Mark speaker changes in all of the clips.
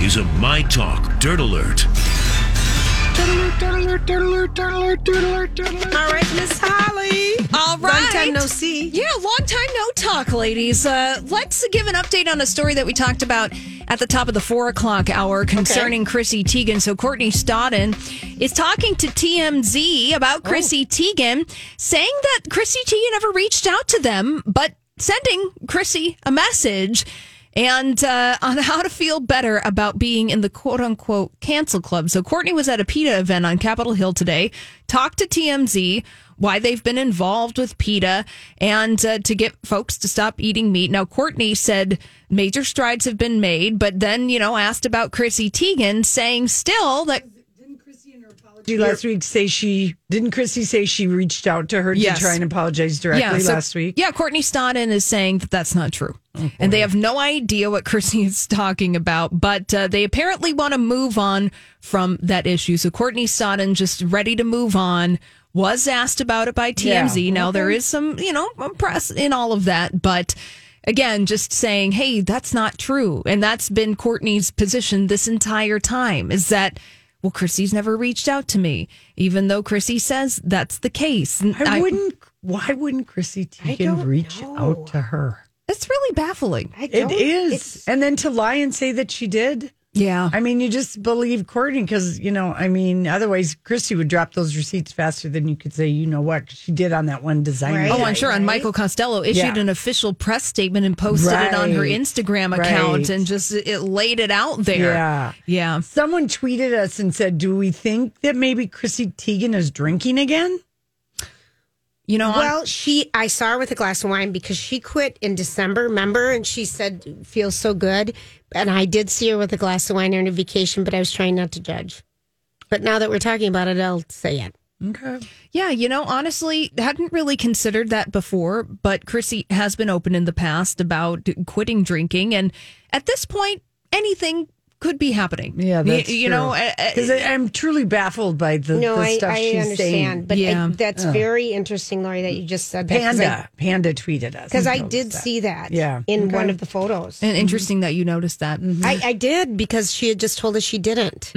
Speaker 1: This is a My Talk Dirt Alert.
Speaker 2: All right, Miss Holly.
Speaker 3: All right.
Speaker 2: Long time no see.
Speaker 3: Yeah, long time no talk, ladies. Uh, let's give an update on a story that we talked about at the top of the four o'clock hour concerning Chrissy Teigen. So Courtney Stodden is talking to TMZ about Chrissy Teigen, saying that Chrissy Teigen never reached out to them, but sending Chrissy a message and uh, on how to feel better about being in the quote unquote cancel club. So Courtney was at a PETA event on Capitol Hill today, talked to TMZ why they've been involved with PETA and uh, to get folks to stop eating meat. Now, Courtney said major strides have been made, but then, you know, asked about Chrissy Teigen, saying still that
Speaker 2: Did last week say she didn't Chrissy say she reached out to her
Speaker 3: Yes.
Speaker 2: to try and apologize directly
Speaker 3: so-
Speaker 2: last week?
Speaker 3: Yeah, Courtney Stodden is saying that that's not true. And they have no idea what Chrissy is talking about, but uh, they apparently want to move on from that issue. So Courtney Stodden just ready to move on. Was asked about it by TMZ.
Speaker 2: Yeah,
Speaker 3: Now there
Speaker 2: okay.
Speaker 3: is some, you know, press in all of that, but again, just saying, hey, that's not true, and that's been Courtney's position this entire time. Is that well, Chrissy's never reached out to me, even though Chrissy says that's the case. And
Speaker 2: I wouldn't why wouldn't Chrissy Teigen reach out to her?
Speaker 3: It's really baffling.
Speaker 2: It is. And then to lie and say that she did.
Speaker 3: Yeah.
Speaker 2: I mean, you just believe Courtney because, you know, I mean, otherwise Christy would drop those receipts faster than you could say, you know what, she did on that one design.
Speaker 4: Right.
Speaker 3: Oh, I'm sure. And Michael Costello issued
Speaker 2: Yeah.
Speaker 3: an official press statement and posted it on her Instagram account
Speaker 2: Right.
Speaker 3: and just it laid it out there.
Speaker 2: Yeah.
Speaker 3: Yeah.
Speaker 2: Someone tweeted us and said, Do we think that maybe Chrissy Teigen is drinking again?
Speaker 3: You know,
Speaker 4: Well, she, I saw her with a glass of wine because she quit in December, remember? And she said, feels so good. And I did see her with a glass of wine on her vacation, but I was trying not to judge. But now that we're talking about it, I'll say it.
Speaker 2: Okay.
Speaker 3: yeah, you know, honestly, hadn't really considered that before, but Chrissy has been open in the past about quitting drinking. And at this point, anything could be happening.
Speaker 2: Yeah,
Speaker 3: Y-
Speaker 2: that's
Speaker 3: you, know, uh, uh,
Speaker 2: because I'm truly baffled by the,
Speaker 4: No,
Speaker 2: the
Speaker 4: I,
Speaker 2: stuff
Speaker 4: I
Speaker 2: she's
Speaker 4: understand.
Speaker 2: saying.
Speaker 4: But I-
Speaker 3: Yeah.
Speaker 4: that's very interesting, Lori, that you just said that. 'cause I-
Speaker 2: Panda, Panda tweeted us
Speaker 4: Because I did
Speaker 2: that.
Speaker 4: see that
Speaker 2: Yeah.
Speaker 4: in
Speaker 2: Okay.
Speaker 4: one of the photos.
Speaker 3: and interesting that you noticed that.
Speaker 4: I, I did because she had just told us she didn't.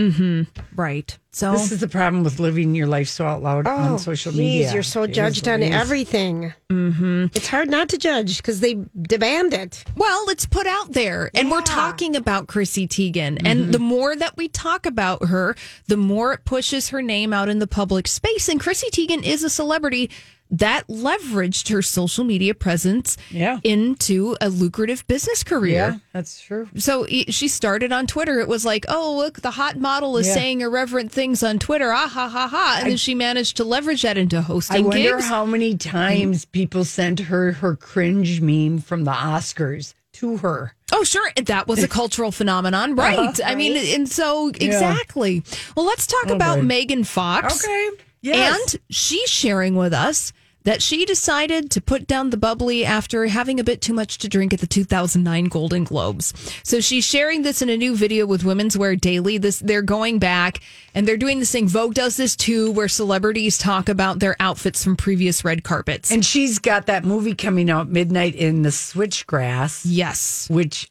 Speaker 3: Right. So
Speaker 2: This is the problem with living your life so out loud on social media.
Speaker 4: Oh, You're so
Speaker 2: It is
Speaker 4: judged
Speaker 2: what
Speaker 4: on everything. Mm-hmm. It's hard not to judge because they demand it.
Speaker 3: Well, it's put out there, and we're talking about Chrissy Teigen. And the more that we talk about her, the more it pushes her name out in the public space. And Chrissy Teigen is a celebrity that leveraged her social media presence
Speaker 2: Yeah.
Speaker 3: into a lucrative business career.
Speaker 2: Yeah, that's true.
Speaker 3: So she started on Twitter. It was like, oh, look, the hot model is
Speaker 2: Yeah.
Speaker 3: saying irreverent things on Twitter. Ah, ha, ha, ha. And then she managed to leverage that into hosting I
Speaker 2: wonder
Speaker 3: gigs.
Speaker 2: how many times people sent her her cringe meme from the Oscars to her.
Speaker 3: Oh, sure. That was a cultural phenomenon, right? I mean, and so exactly. Well, let's talk about
Speaker 2: boy.
Speaker 3: Megan Fox.
Speaker 2: Okay. Yes.
Speaker 3: And she's sharing with us that she decided to put down the bubbly after having a bit too much to drink at the 2009 Golden Globes. So she's sharing this in a new video with Women's Wear Daily. This they're going back and they're doing this thing. Vogue does this too, where celebrities talk about their outfits from previous red carpets.
Speaker 2: And she's got that movie coming out midnight in the Switchgrass,
Speaker 3: yes,
Speaker 2: which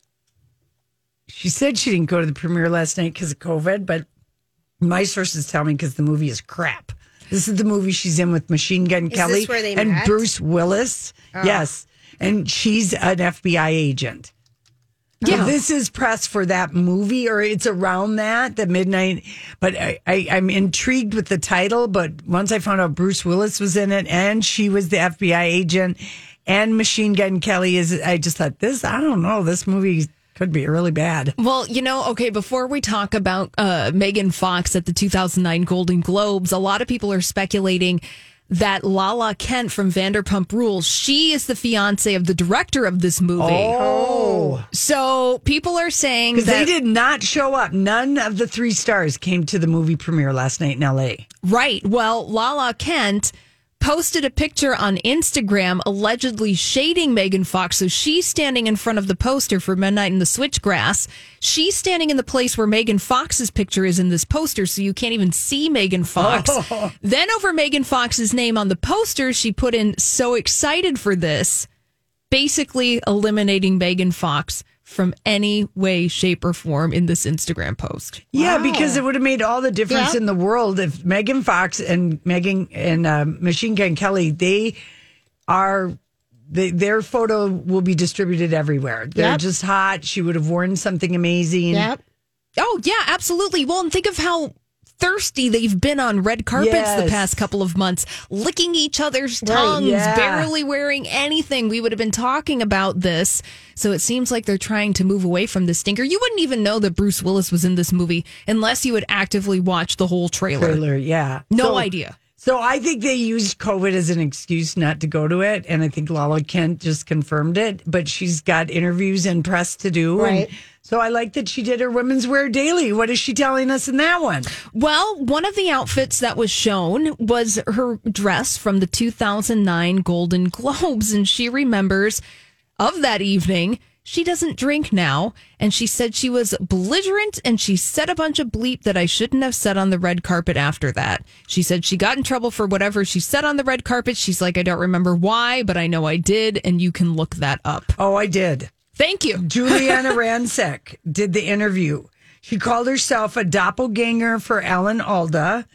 Speaker 2: she said she didn't go to the premiere last night because of COVID, but my sources tell me because the movie is crap. This is the movie she's in with Machine Gun
Speaker 4: Is
Speaker 2: Kelly
Speaker 4: this where they
Speaker 2: and
Speaker 4: met?
Speaker 2: Bruce Willis. Oh. Yes. And she's an FBI agent. So
Speaker 3: Yeah.
Speaker 2: this is press for that movie, or it's around that, the midnight. But I, I, I'm intrigued with the title. But once I found out Bruce Willis was in it and she was the FBI agent and Machine Gun Kelly is, I just thought this, I don't know, this movie Could be really bad.
Speaker 3: Well, you know, okay, before we talk about uh, Megan Fox at the 2009 Golden Globes, a lot of people are speculating that Lala Kent from Vanderpump Rules, she is the fiance of the director of this movie.
Speaker 2: Oh,
Speaker 3: So people are saying that
Speaker 2: they did not show up. None of the three stars came to the movie premiere last night in L.A.
Speaker 3: Right. Well, Lala Kent posted a picture on Instagram allegedly shading Megan Fox. So she's standing in front of the poster for Midnight in the Switchgrass. She's standing in the place where Megan Fox's picture is in this poster, so you can't even see Megan Fox. then over Megan Fox's name on the poster, she put in so excited for this, basically eliminating Megan Fox from any way, shape, or form in this Instagram post.
Speaker 2: Yeah, because it would have made all the difference
Speaker 4: Yeah.
Speaker 2: in the world if Megan Fox and Megan and uh, Machine Gun Kelly they are. They, their photo will be distributed everywhere. They're
Speaker 4: Yep.
Speaker 2: just hot. She would have worn something amazing.
Speaker 4: Yep.
Speaker 3: Oh, yeah, absolutely. Well, and think of how thirsty they've been on red carpets the past couple of months, licking each other's
Speaker 4: Right,
Speaker 3: tongues,
Speaker 2: yeah.
Speaker 3: barely wearing anything. We would have been talking about this. So it seems like they're trying to move away from the stinker. You wouldn't even know that Bruce Willis was in this movie unless you had actively watched the whole trailer.
Speaker 2: Trailer, yeah.
Speaker 3: No
Speaker 2: So-
Speaker 3: idea.
Speaker 2: So I think they used COVID as an excuse not to go to it, and I think Lala Kent just confirmed it. But she's got interviews and press to do,
Speaker 4: Right.
Speaker 2: And so I like that she did her women's wear daily. What is she telling us in that one?
Speaker 3: Well, one of the outfits that was shown was her dress from the 2009 Golden Globes, and she remembers of that evening. She doesn't drink now, and she said she was belligerent and she said a bunch of bleep that I shouldn't have said on the red carpet after that. She said she got in trouble for whatever she said on the red carpet. She's like, I don't remember why, but I know I did, and you can look that up.
Speaker 2: Oh, I did.
Speaker 3: Thank you.
Speaker 2: Giuliana Rancic did the interview. She called herself a doppelganger for Alan Alda.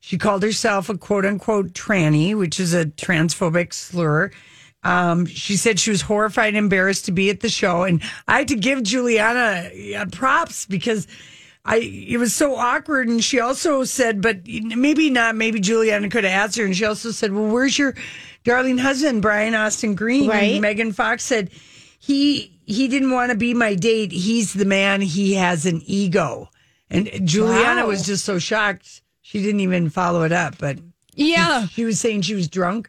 Speaker 2: She called herself a quote unquote tranny, which is a transphobic slur. Um, she said she was horrified and embarrassed to be at the show. And I had to give Giuliana uh, props because I it was so awkward. And she also said, but maybe not, maybe Giuliana could have asked her. And she also said, Well, where's your darling husband, Brian Austin Green?
Speaker 4: Right.
Speaker 2: And Megan Fox said, he he didn't want to be my date. He's the man. He has an ego. And Giuliana
Speaker 4: Wow.
Speaker 2: was just so shocked. She didn't even follow it up, but
Speaker 3: Yeah.
Speaker 2: she was saying she was drunk.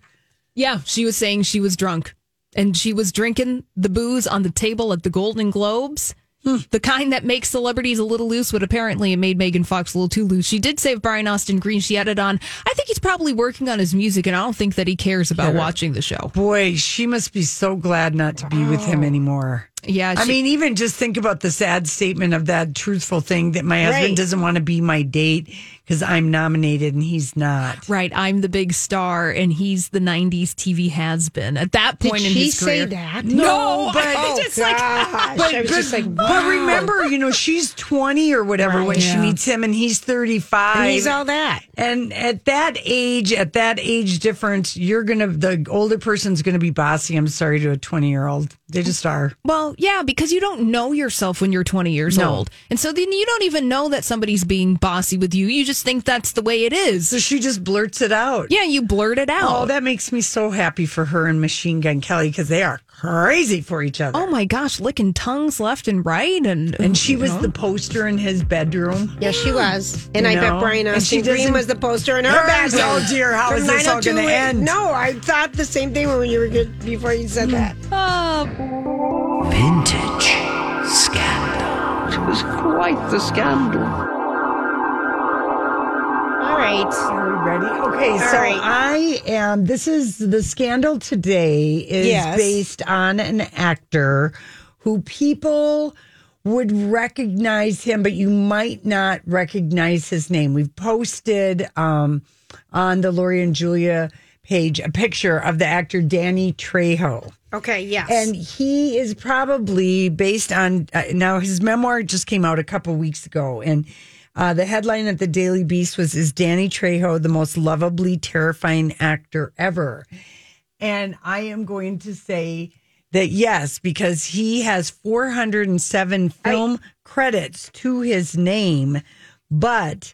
Speaker 3: Yeah, she was saying she was drunk and she was drinking the booze on the table at the Golden Globes. Hmm. The kind that makes celebrities a little loose, but apparently it made Megan Fox a little too loose. She did save Brian Austin Green, she added on, I think he's probably working on his music and I don't think that he cares about watching the show.
Speaker 2: Boy, she must be so glad not to be with him oh. anymore.
Speaker 3: Yeah,
Speaker 2: I mean, even just think about the sad statement of that truthful thing that my husband
Speaker 4: Right.
Speaker 2: doesn't want to be my date because I'm nominated and he's not.
Speaker 3: Right, I'm the big star and he's the 90s TV has been. At that
Speaker 4: Did
Speaker 3: point in
Speaker 4: she
Speaker 3: his
Speaker 4: say
Speaker 3: career.
Speaker 4: that?
Speaker 3: No,
Speaker 2: but-
Speaker 3: I
Speaker 4: Oh,
Speaker 3: just like.
Speaker 2: But,
Speaker 4: I was
Speaker 2: but-
Speaker 4: just like,
Speaker 2: but remember, you know, she's 20 or whatever when she
Speaker 3: Yeah.
Speaker 2: meets him and he's 35.
Speaker 4: And he's all that.
Speaker 2: And at that age, at that age difference, you're going to, the older person's going to be bossy. I'm sorry to a 20 year old. They just are.
Speaker 3: Well, yeah, because you don't know yourself when you're 20 years
Speaker 2: No.
Speaker 3: old. And so then you don't even know that somebody's being bossy with you. You just think that's the way it is.
Speaker 2: So she just blurts it out.
Speaker 3: Yeah, you blurt it oh, out.
Speaker 2: Oh, that makes me so happy for her and Machine Gun Kelly because they are crazy for each other.
Speaker 3: Oh my gosh, licking tongues left and right, and
Speaker 2: and she was
Speaker 3: know.
Speaker 2: the poster in his bedroom.
Speaker 4: Yeah, she was. And
Speaker 2: You
Speaker 4: I
Speaker 2: know?
Speaker 4: bet Brian
Speaker 2: And she
Speaker 4: Austin Green was the poster in her
Speaker 2: Yes,
Speaker 4: bathroom.
Speaker 2: oh dear, how
Speaker 4: From
Speaker 2: is this all gonna end?
Speaker 4: No, I thought the same thing when you were good before you said that. Oh.
Speaker 1: Vintage scandal.
Speaker 5: It was quite the scandal.
Speaker 4: All right.
Speaker 2: Are we ready? Okay, so
Speaker 4: right.
Speaker 2: I am. This is the scandal today is
Speaker 4: Yes.
Speaker 2: based on an actor who people would recognize him, but you might not recognize his name. We've posted um, on the Lori and Julia page a picture of the actor Danny Trejo.
Speaker 4: Okay, yes.
Speaker 2: And he is probably based on uh, now his memoir just came out a couple weeks ago, and uh, the headline at the Daily Beast was "Is Danny Trejo the most lovably terrifying actor ever?" And I am going to say that yes, because he has 407 film credits to his name, but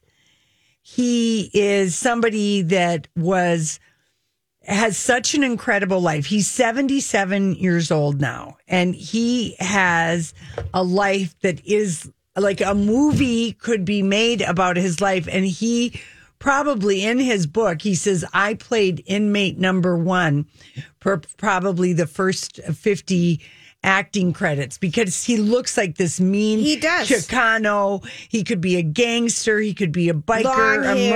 Speaker 2: he is somebody that was has such an incredible life. He's 77 years old now, and he has a life that is like a movie could be made about his life. And he probably in his book, he says, I played inmate number one for probably the first 50 acting credits because he looks like this mean
Speaker 4: He does.
Speaker 2: Chicano. He could be a gangster. He could be a biker,
Speaker 4: Long
Speaker 2: a
Speaker 4: hair,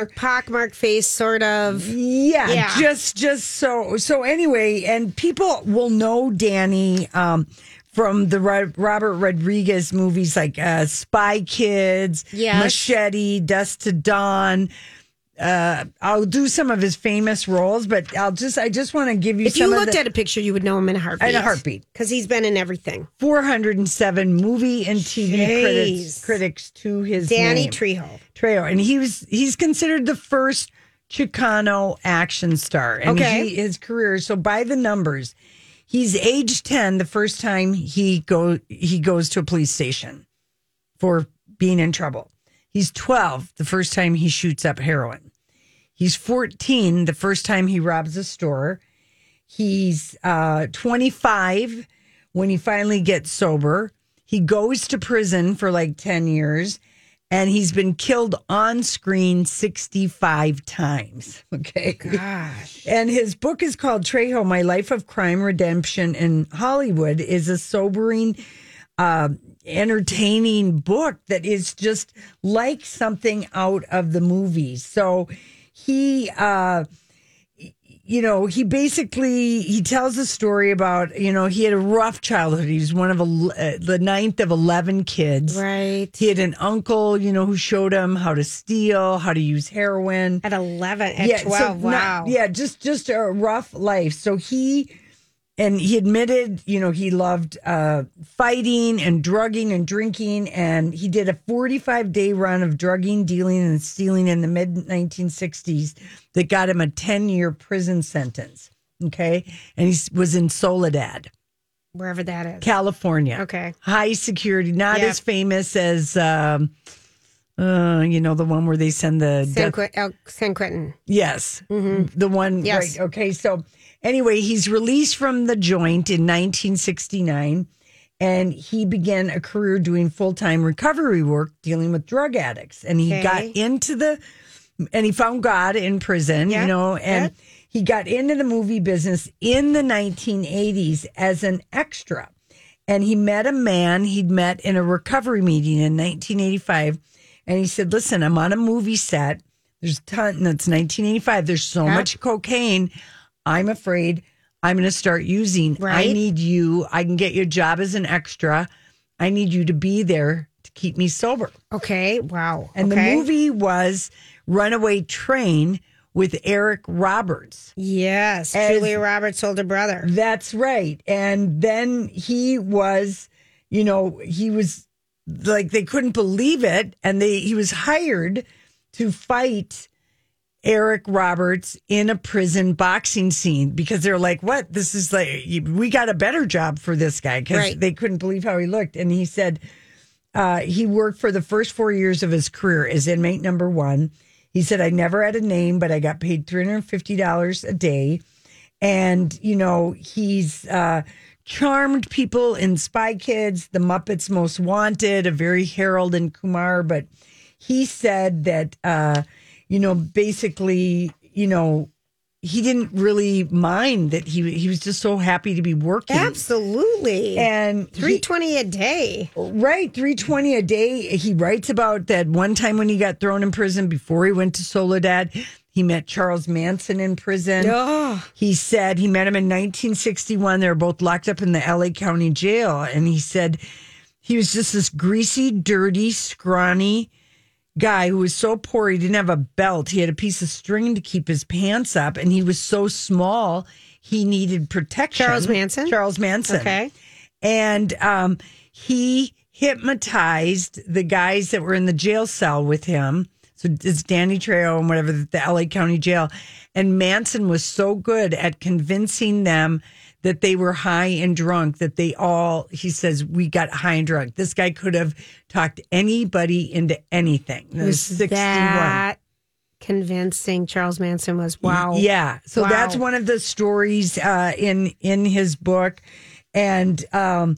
Speaker 2: murderer.
Speaker 4: pockmarked face, sort of.
Speaker 2: Yeah,
Speaker 4: Yeah.
Speaker 2: just just so so anyway, and people will know Danny um, from the Robert Rodriguez movies like uh, Spy Kids,
Speaker 4: Yes.
Speaker 2: Machete, Dust to Dawn. Uh, I'll do some of his famous roles, but I'll just I just want to give you
Speaker 4: If
Speaker 2: some
Speaker 4: you
Speaker 2: of
Speaker 4: looked
Speaker 2: the
Speaker 4: at a picture, you would know him in a heartbeat.
Speaker 2: In a heartbeat.
Speaker 4: Because he's been in everything.
Speaker 2: 407 movie and TV critics critics to his
Speaker 4: Danny
Speaker 2: name.
Speaker 4: Trejo.
Speaker 2: Trejo, and he was he's considered the first Chicano action star. And
Speaker 4: Okay.
Speaker 2: he, his career. So by the numbers, he's age ten the first time he go he goes to a police station for being in trouble. He's twelve the first time he shoots up heroin. He's fourteen the first time he robs a store. He's uh, 25 when he finally gets sober. He goes to prison for like 10 years and he's been killed on screen 65 times. Okay. Gosh. And his book is called Trejo My Life of Crime, Redemption in Hollywood, is a sobering, uh, entertaining book that is just like something out of the movies. So he, uh, you know, he basically he tells a story about you know he had a rough childhood. He was one of a, uh, the ninth of eleven kids.
Speaker 4: Right.
Speaker 2: He had an uncle, you know, who showed him how to steal, how to use heroin.
Speaker 4: At 11, at
Speaker 2: so
Speaker 4: 12.
Speaker 2: not-
Speaker 4: wow.
Speaker 2: yeah, just just a rough life. So he and he admitted, you know, he loved uh, fighting and drugging and drinking, and he did a 45 day run of drugging, dealing, and stealing in the mid 1960s that got him a 10 year prison sentence. Okay, and he was in Soledad,
Speaker 4: Wherever that is.
Speaker 2: California.
Speaker 4: Okay.
Speaker 2: high security, not
Speaker 4: Yeah.
Speaker 2: as famous as. Um, uh, you know the one where they send the
Speaker 4: San,
Speaker 2: death
Speaker 4: Qu- El- San Quentin.
Speaker 2: Yes. The one,
Speaker 4: Mm-hmm. Yes.
Speaker 2: right. Okay. So, anyway, he's released from the joint in 1969 and he began a career doing full time recovery work dealing with drug addicts. And he
Speaker 4: Okay.
Speaker 2: got into the, and he found God in prison,
Speaker 4: Yeah.
Speaker 2: you know, and he got into the movie business in the 1980s as an extra. And he met a man he'd met in a recovery meeting in 1985. And he said, Listen, I'm on a movie set. There's a ton, and it's 1985. There's so
Speaker 4: Yep.
Speaker 2: much cocaine. I'm afraid I'm going to start using. I need you. I can get your job as an extra. I need you to be there to keep me sober.
Speaker 4: Okay. Wow.
Speaker 2: And
Speaker 4: okay.
Speaker 2: the movie was Runaway Train with Eric Roberts.
Speaker 4: Yes.
Speaker 2: As-
Speaker 4: Julia Roberts' older brother.
Speaker 2: That's right. And then he was, you know, he was like they couldn't believe it, and they he was hired to fight Eric Roberts in a prison boxing scene because they're like, "What? This is like we got a better job for this guy because
Speaker 4: Right.
Speaker 2: they couldn't believe how he looked." And he said uh, he worked for the first four years of his career as inmate number one. He said, "I never had a name, but I got paid three hundred fifty dollars a day." and you know he's uh charmed people in spy kids the muppets most wanted a very harold and kumar but he said that uh you know basically you know he didn't really mind that he he was just so happy to be working
Speaker 4: Absolutely.
Speaker 2: and he-
Speaker 4: 320 a day.
Speaker 2: Right, 320 a day. He writes about that one time when he got thrown in prison before he went to Soledad. He met Charles Manson in prison.
Speaker 4: Oh.
Speaker 2: He said he met him in 1961. They were both locked up in the LA County jail. And he said he was just this greasy, dirty, scrawny guy who was so poor he didn't have a belt. He had a piece of string to keep his pants up. And he was so small, he needed protection.
Speaker 4: Charles Manson?
Speaker 2: Charles Manson
Speaker 4: Okay.
Speaker 2: and um, he hypnotized the guys that were in the jail cell with him. So it's Danny Trejo and whatever the LA County Jail, and Manson was so good at convincing them that they were high and drunk that they all. He says we got high and drunk. This guy could have talked anybody into anything. Was
Speaker 4: Was
Speaker 2: sixty-one.
Speaker 4: that convincing Charles Manson was. Wow.
Speaker 2: Yeah. So
Speaker 4: Wow.
Speaker 2: that's one of the stories uh, in in his book, and um,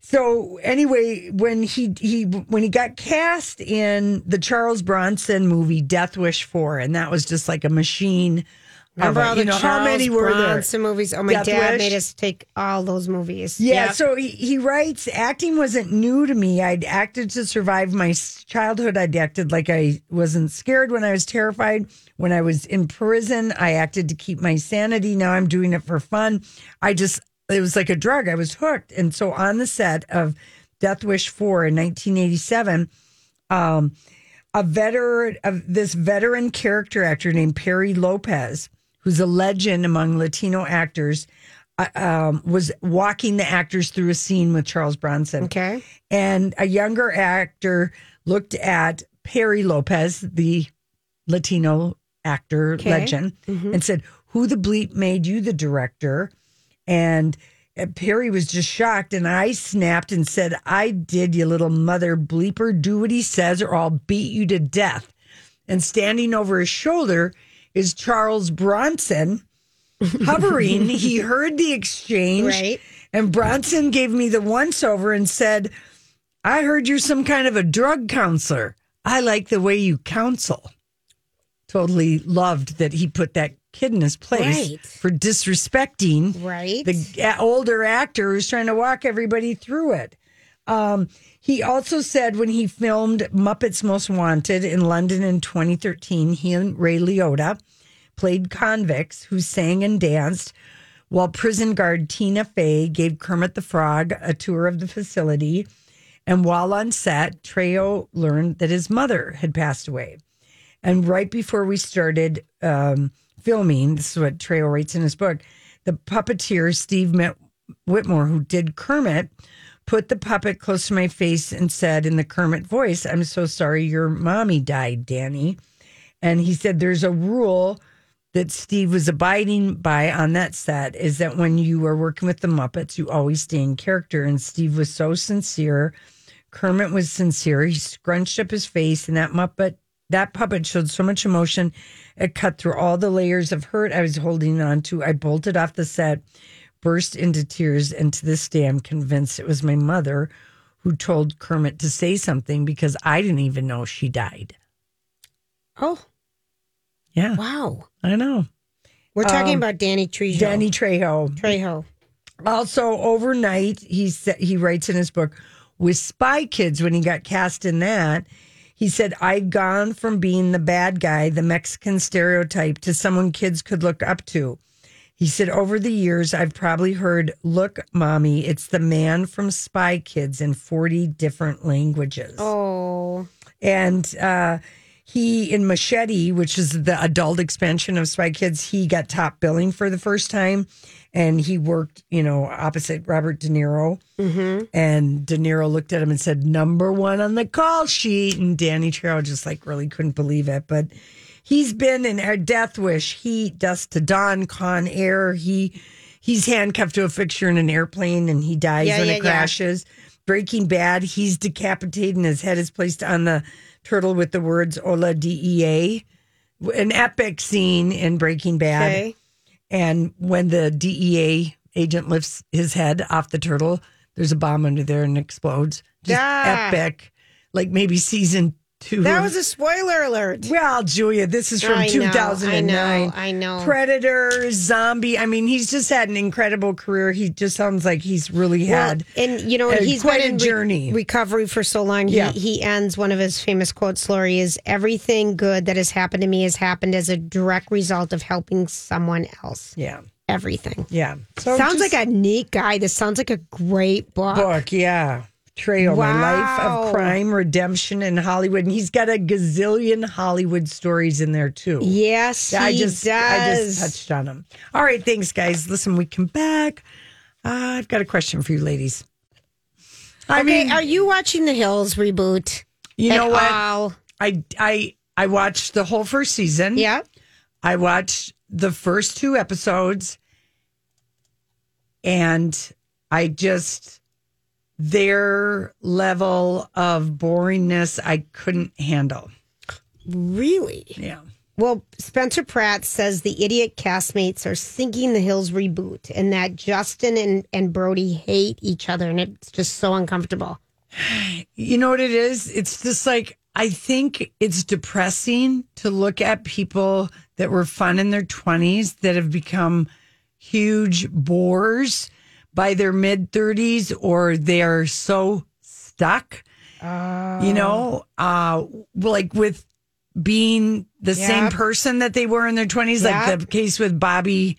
Speaker 2: so anyway, when he he when he got cast in the Charles Bronson movie Death Wish Four, and that was just like a machine.
Speaker 4: Remember
Speaker 2: of it.
Speaker 4: all
Speaker 2: you
Speaker 4: the
Speaker 2: know
Speaker 4: Charles
Speaker 2: how many were there?
Speaker 4: Bronson movies? Oh, my
Speaker 2: Death
Speaker 4: dad
Speaker 2: Wish?
Speaker 4: made us take all those movies.
Speaker 2: Yeah,
Speaker 4: Yep.
Speaker 2: so he, he writes acting wasn't new to me. I'd acted to survive my childhood. I'd acted like I wasn't scared when I was terrified. When I was in prison, I acted to keep my sanity. Now I'm doing it for fun. I just, it was like a drug. I was hooked. And so on the set of Death Wish 4 in 1987, um, a veteran of this veteran character actor named Perry Lopez, who's a legend among Latino actors, uh, um, was walking the actors through a scene with Charles Bronson.
Speaker 4: Okay.
Speaker 2: And a younger actor looked at Perry Lopez, the Latino actor
Speaker 4: Okay.
Speaker 2: legend, and said, Who the bleep made you the director? And uh, Perry was just shocked. And I snapped and said, I did, you little mother bleeper. Do what he says, or I'll beat you to death. And standing over his shoulder is Charles Bronson. Hovering, he heard the exchange.
Speaker 4: Right.
Speaker 2: And Bronson gave me the once over and said, I heard you're some kind of a drug counselor. I like the way you counsel. Totally loved that he put that kid in his place
Speaker 4: Right.
Speaker 2: for disrespecting
Speaker 4: Right.
Speaker 2: the older actor who's trying to walk everybody through it. Um, he also said when he filmed Muppets Most Wanted in London in 2013, he and Ray Liotta played convicts who sang and danced while prison guard Tina Fey gave Kermit the Frog a tour of the facility. And while on set, Trejo learned that his mother had passed away. And right before we started um, filming, this is what Trejo writes in his book, the puppeteer, Steve Whitmire, who did Kermit, put the puppet close to my face and said in the Kermit voice, I'm so sorry your mommy died, Danny. And he said there's a rule that Steve was abiding by on that set is that when you are working with the Muppets, you always stay in character. And Steve was so sincere. Kermit was sincere. He scrunched up his face, and that Muppet, that puppet showed so much emotion. It cut through all the layers of hurt I was holding on to. I bolted off the set, burst into tears, and to this day, I'm convinced it was my mother who told Kermit to say something because I didn't even know she died.
Speaker 4: oh,
Speaker 2: Yeah,
Speaker 4: wow.
Speaker 2: I know.
Speaker 4: We're talking about Danny Trejo.
Speaker 2: Um, Danny Trejo.
Speaker 4: Trejo.
Speaker 2: Also, overnight, he said he writes in his book with Spy Kids when he got cast in that. He said, I'd gone from being the bad guy, the Mexican stereotype, to someone kids could look up to. He said, over the years, I've probably heard, Look, mommy, it's the man from Spy Kids in 40 different languages.
Speaker 4: Oh,
Speaker 2: And uh, he in Machete, which is the adult expansion of Spy Kids, he got top billing for the first time, and he worked, you know, opposite Robert De Niro. Mm-hmm. And De Niro looked at him and said, "Number one on the call sheet." And Danny Trejo just like really couldn't believe it, but. He's been in a Death Wish, Heat, Dust to Dawn, Con Air. He he's handcuffed to a fixture in an airplane and he dies
Speaker 4: Yeah,
Speaker 2: when
Speaker 4: yeah,
Speaker 2: it
Speaker 4: yeah.
Speaker 2: crashes. Breaking Bad, he's decapitated and his head is placed on the turtle with the words "Hola DEA." An epic scene in Breaking Bad.
Speaker 4: okay.
Speaker 2: And when the DEA agent lifts his head off the turtle, there's a bomb under there and it explodes. Just
Speaker 4: Ah.
Speaker 2: epic. Like maybe season two.
Speaker 4: That was a spoiler alert.
Speaker 2: well, Julia, this is from
Speaker 4: I know,
Speaker 2: 2009.
Speaker 4: I know, I know.
Speaker 2: Predator, zombie. I mean, he's just had an incredible career. He just sounds like he's really had.
Speaker 4: and you know, he's
Speaker 2: quite
Speaker 4: been
Speaker 2: a
Speaker 4: in re-
Speaker 2: journey.
Speaker 4: recovery for so long.
Speaker 2: Yeah.
Speaker 4: He, he ends one of his famous quotes, Lori, is everything good that has happened to me has happened as a direct result of helping someone else.
Speaker 2: yeah,
Speaker 4: Everything.
Speaker 2: yeah. So
Speaker 4: sounds
Speaker 2: just
Speaker 4: like a neat guy. This sounds like a great book.
Speaker 2: book. Yeah. Trejo, My Life of Crime, Redemption in Hollywood. And he's got a gazillion Hollywood stories in there, too.
Speaker 4: Yes,
Speaker 2: I
Speaker 4: he
Speaker 2: just,
Speaker 4: does.
Speaker 2: I just touched on them. All right, thanks, guys. Listen, we come back. Uh, I've got a question for you, ladies. I
Speaker 4: okay,
Speaker 2: mean,
Speaker 4: are you watching the Hills reboot?
Speaker 2: you know what?
Speaker 4: all?
Speaker 2: I I I watched the whole first season.
Speaker 4: Yeah.
Speaker 2: I watched the first two episodes and I just their level of boringness I couldn't handle.
Speaker 4: Really?
Speaker 2: Yeah.
Speaker 4: Well, Spencer Pratt says the idiot castmates are sinking the Hills reboot and that Justin and, and Brody hate each other and it's just so uncomfortable.
Speaker 2: You know what it is? It's just like I think it's depressing to look at people that were fun in their 20s that have become huge bores by their mid 30s or they are so stuck. You know, uh like with being the same person that they were in their 20s
Speaker 4: Yep.
Speaker 2: like the case with Bobby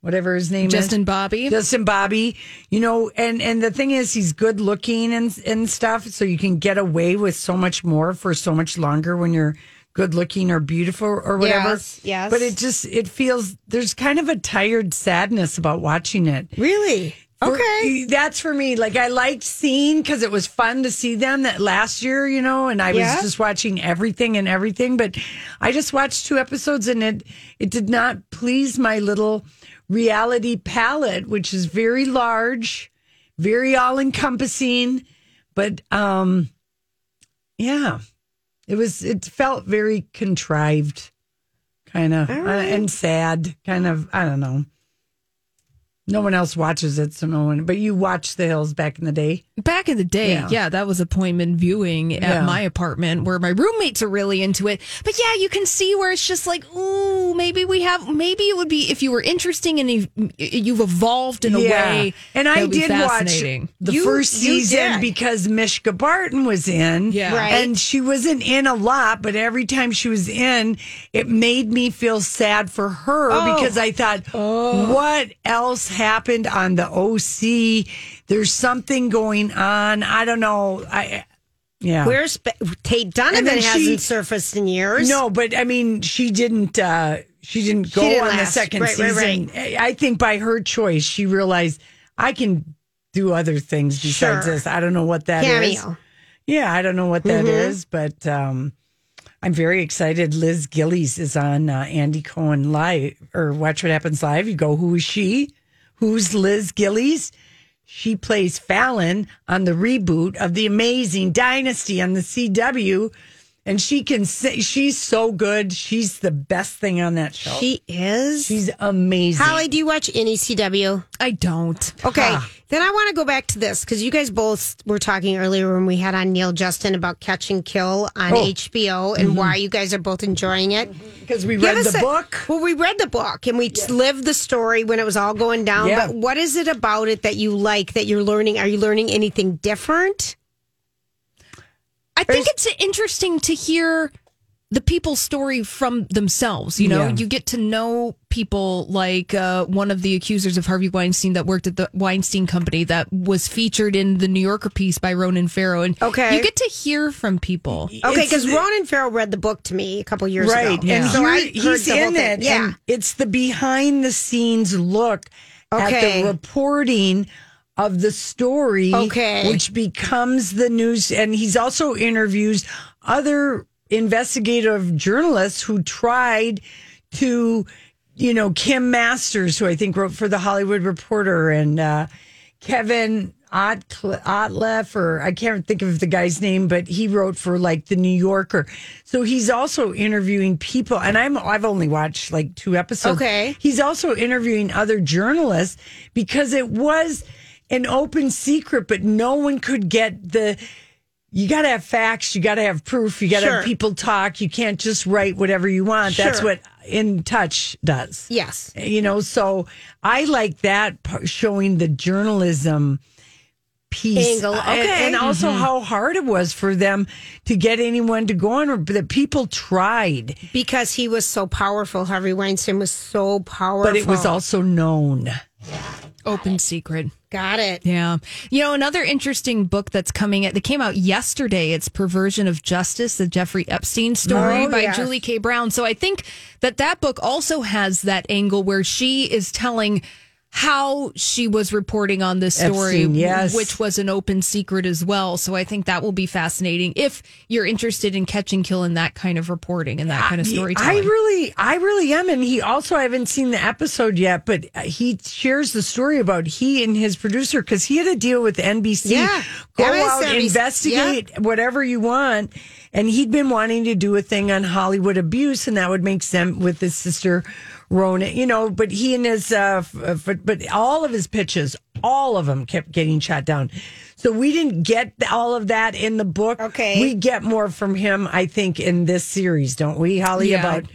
Speaker 2: whatever his name is.
Speaker 3: Justin Bobby.
Speaker 2: Justin Bobby, you know, and and the thing is, he's good looking and and stuff, so you can get away with so much more for so much longer when you're good looking or beautiful or whatever.
Speaker 4: Yes, yes.
Speaker 2: But it just it feels there's kind of a tired sadness about watching it.
Speaker 4: Really?
Speaker 2: For-
Speaker 4: Okay.
Speaker 2: that's for me. Like I liked seeing because it was fun to see them that last year, you know, and I was just watching everything and everything. But I just watched two episodes and it it did not please my little reality palette, which is very large, very all encompassing. But um yeah. It was it felt very contrived, kind of and sad, kind of, I don't know. No one else watches it, so no one. But you watched The Hills back in the day.
Speaker 3: Back in the day,
Speaker 2: Yeah.
Speaker 3: yeah, that was appointment viewing at
Speaker 2: Yeah.
Speaker 3: my apartment where my roommates are really into it. But yeah, you can see where it's just like, ooh, maybe we have, maybe it would be if you were interesting and you've, you've evolved in a way.
Speaker 2: and I did watch the
Speaker 4: You-
Speaker 2: first season because Mischa Barton was in.
Speaker 3: Yeah.
Speaker 4: Right.
Speaker 2: and she wasn't in a lot, but every time she was in, it made me feel sad for her
Speaker 4: Oh.
Speaker 2: because I thought, oh. what else happened on the OC? There's something going on. I don't know. I yeah.
Speaker 4: Where's Tate Donovan
Speaker 2: then
Speaker 4: hasn't surfaced in years.
Speaker 2: No, but I mean, she didn't. uh She didn't go
Speaker 4: didn't
Speaker 2: on the second
Speaker 4: Right, right,
Speaker 2: season. I think by her choice, she realized I can do other things besides
Speaker 4: Sure.
Speaker 2: this. I don't know what that is.
Speaker 4: Cameo.
Speaker 2: Yeah, I don't know what that
Speaker 4: Mm-hmm.
Speaker 2: is, but um I'm very excited. Liz Gillies is on uh, Andy Cohen live or Watch What Happens live. You go, who is she? Who's Liz Gillies? She plays Fallon on the reboot of The Amazing Dynasty on the CW. And she can say she's so good. She's the best thing on that show.
Speaker 4: She is.
Speaker 2: she's amazing.
Speaker 4: Holly, do you watch any CW?
Speaker 3: I don't.
Speaker 4: Okay. Then I want to go back to this because you guys both were talking earlier when we had on Neal Justin about Catch and Kill on
Speaker 2: Oh.
Speaker 4: HBO and mm-hmm. why you guys are both enjoying it.
Speaker 2: because we
Speaker 4: Give
Speaker 2: read the
Speaker 4: a-
Speaker 2: book.
Speaker 4: Well, we read the book and we lived the story when it was all going down.
Speaker 2: Yeah.
Speaker 4: But what is it about it that you like that you're learning? Are you learning anything different?
Speaker 3: I think it's interesting to hear the people's story from themselves. You know,
Speaker 2: Yeah.
Speaker 3: you get to know people like uh, one of the accusers of Harvey Weinstein that worked at the Weinstein Company that was featured in the New Yorker piece by Ronan Farrow. And
Speaker 4: Okay.
Speaker 3: you get to hear from people.
Speaker 4: Okay, because Ronan Farrow read the book to me a couple years
Speaker 2: right.
Speaker 4: ago.
Speaker 2: And
Speaker 4: so
Speaker 2: here,
Speaker 4: I
Speaker 2: he's
Speaker 4: the
Speaker 2: in it.
Speaker 4: Yeah.
Speaker 2: And it's the behind the scenes look at the reporting of the story.
Speaker 4: Okay.
Speaker 2: Which becomes the news. And he's also interviews other investigative journalists who tried to, you know, Kim Masters, who I think wrote for the Hollywood Reporter, and uh, Kevin Otle- Otleff, or I can't think of the guy's name, but he wrote for like the New Yorker. So he's also interviewing people, and I'm I've only watched like two episodes.
Speaker 4: Okay.
Speaker 2: he's also interviewing other journalists because it was an open secret, but no one could get the. You got to have facts. You got to have proof. You got to
Speaker 4: Sure.
Speaker 2: have people talk. You can't just write whatever you want. That's what In Touch does
Speaker 4: Yes.
Speaker 2: you know so i like that showing the journalism piece
Speaker 4: Angle,
Speaker 2: and-
Speaker 4: okay.
Speaker 2: and, also mm-hmm. how hard it was for them to get anyone to go on or that people tried
Speaker 4: Because he was so powerful. Harvey Weinstein was so powerful.
Speaker 2: but it was also known
Speaker 3: Open secret.
Speaker 4: Got it.
Speaker 3: Yeah. You know, another interesting book that's coming out that came out yesterday, it's Perversion of Justice, the Jeffrey Epstein story
Speaker 4: Oh,
Speaker 3: by
Speaker 4: yes.
Speaker 3: Julie K. Brown. So I think that that book also has that angle where she is telling how she was reporting on this story,
Speaker 2: yes.
Speaker 3: which was an open secret as well. So I think that will be fascinating if you're interested in catch and kill in that kind of reporting and that kind of storytelling.
Speaker 2: I really, I really am, and he also I haven't seen the episode yet, but he shares the story about he and his producer because he had a deal with NBC.
Speaker 4: Yeah.
Speaker 2: go out, investigate whatever you want, and he'd been wanting to do a thing on Hollywood abuse, and that would make sense with his sister Rona, you know. But he and his, uh, f- f- but all of his pitches, all of them kept getting shot down. So we didn't get all of that in the book.
Speaker 4: Okay.
Speaker 2: we get more from him, I think, in this series, don't we, Holly?
Speaker 3: Yeah.
Speaker 2: About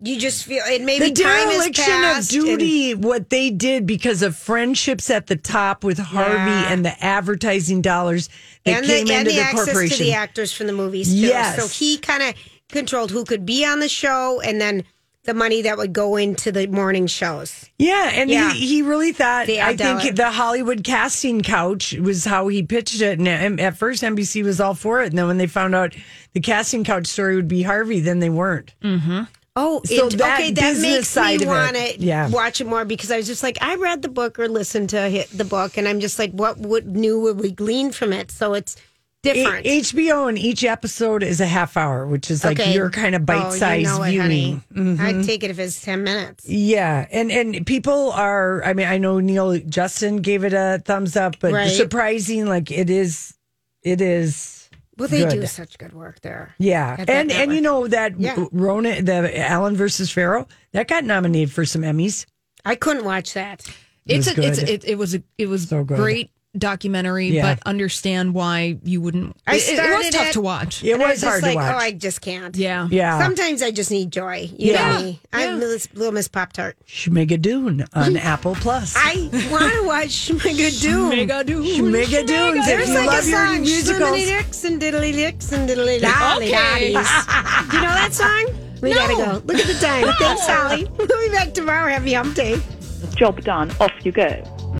Speaker 4: You just feel it. Maybe
Speaker 2: the
Speaker 4: time
Speaker 2: dereliction of
Speaker 4: passed. and-
Speaker 2: duty, what they did because of friendships at the top with Harvey
Speaker 4: Yeah.
Speaker 2: and the advertising dollars that
Speaker 4: and
Speaker 2: came
Speaker 4: the,
Speaker 2: into
Speaker 4: the,
Speaker 2: the, corporation.
Speaker 4: to the actors from the movies too.
Speaker 2: Yes.
Speaker 4: So he kind of controlled who could be on the show and then the money that would go into the morning shows.
Speaker 2: yeah, and
Speaker 4: Yeah.
Speaker 2: He, he really thought.
Speaker 4: The
Speaker 2: I
Speaker 4: ad dollar.
Speaker 2: think the Hollywood casting couch was how he pitched it, and at- at first NBC was all for it. And then when they found out the casting couch story would be Harvey, then they weren't. Mm-hmm.
Speaker 4: Oh,
Speaker 2: So
Speaker 4: it,
Speaker 2: that
Speaker 4: okay, that makes
Speaker 2: side
Speaker 4: me
Speaker 2: of it,
Speaker 4: want to
Speaker 2: yeah.
Speaker 4: watch it more because I was just like, I read the book or listened to the book, and I'm just like, what would new would we glean from it? So it's different.
Speaker 2: H- HBO and each episode is a half hour, which is like
Speaker 4: Okay.
Speaker 2: your kind of bite
Speaker 4: Oh, you
Speaker 2: sized
Speaker 4: know it,
Speaker 2: viewing.
Speaker 4: honey. I'd mm-hmm. take it if it's ten minutes.
Speaker 2: Yeah, and and people are. I mean, I know Neal Justin gave it a thumbs up, but
Speaker 4: Right.
Speaker 2: surprising, like it is, it is.
Speaker 4: Well, they do such good work there.
Speaker 2: Yeah,
Speaker 4: At that
Speaker 2: and and you know that
Speaker 4: Yeah.
Speaker 2: Rona, the Allen versus Farrow, that got nominated for some Emmys.
Speaker 4: I couldn't watch that.
Speaker 3: It's
Speaker 2: was
Speaker 3: a, it's
Speaker 2: good.
Speaker 3: it, it was a it was
Speaker 2: So
Speaker 3: great documentary,
Speaker 2: Yeah.
Speaker 3: but understand why you wouldn't.
Speaker 4: I
Speaker 3: it, it was tough
Speaker 4: it-
Speaker 3: to watch.
Speaker 2: It
Speaker 4: And I
Speaker 2: was
Speaker 4: just
Speaker 2: hard
Speaker 4: like,
Speaker 2: to watch.
Speaker 4: Oh, I just can't.
Speaker 3: Yeah,
Speaker 2: yeah,
Speaker 4: Sometimes I just need joy. You
Speaker 2: Yeah.
Speaker 4: know me. I'm Little, little Miss Pop Tart.
Speaker 2: Schmigadoon on Apple Plus.
Speaker 4: I want to watch Schmigadoon.
Speaker 2: Schmigadoons. If
Speaker 4: There's
Speaker 2: you
Speaker 4: like
Speaker 2: love
Speaker 4: a song,
Speaker 2: musicals,
Speaker 4: Schlimmity dicks and diddly dicks and diddly dolly
Speaker 3: Okay.
Speaker 4: Do you know that song? We gotta go. Look at the time. Thanks, Holly. We'll be back tomorrow. Happy hump day.
Speaker 6: Job done. Off you go.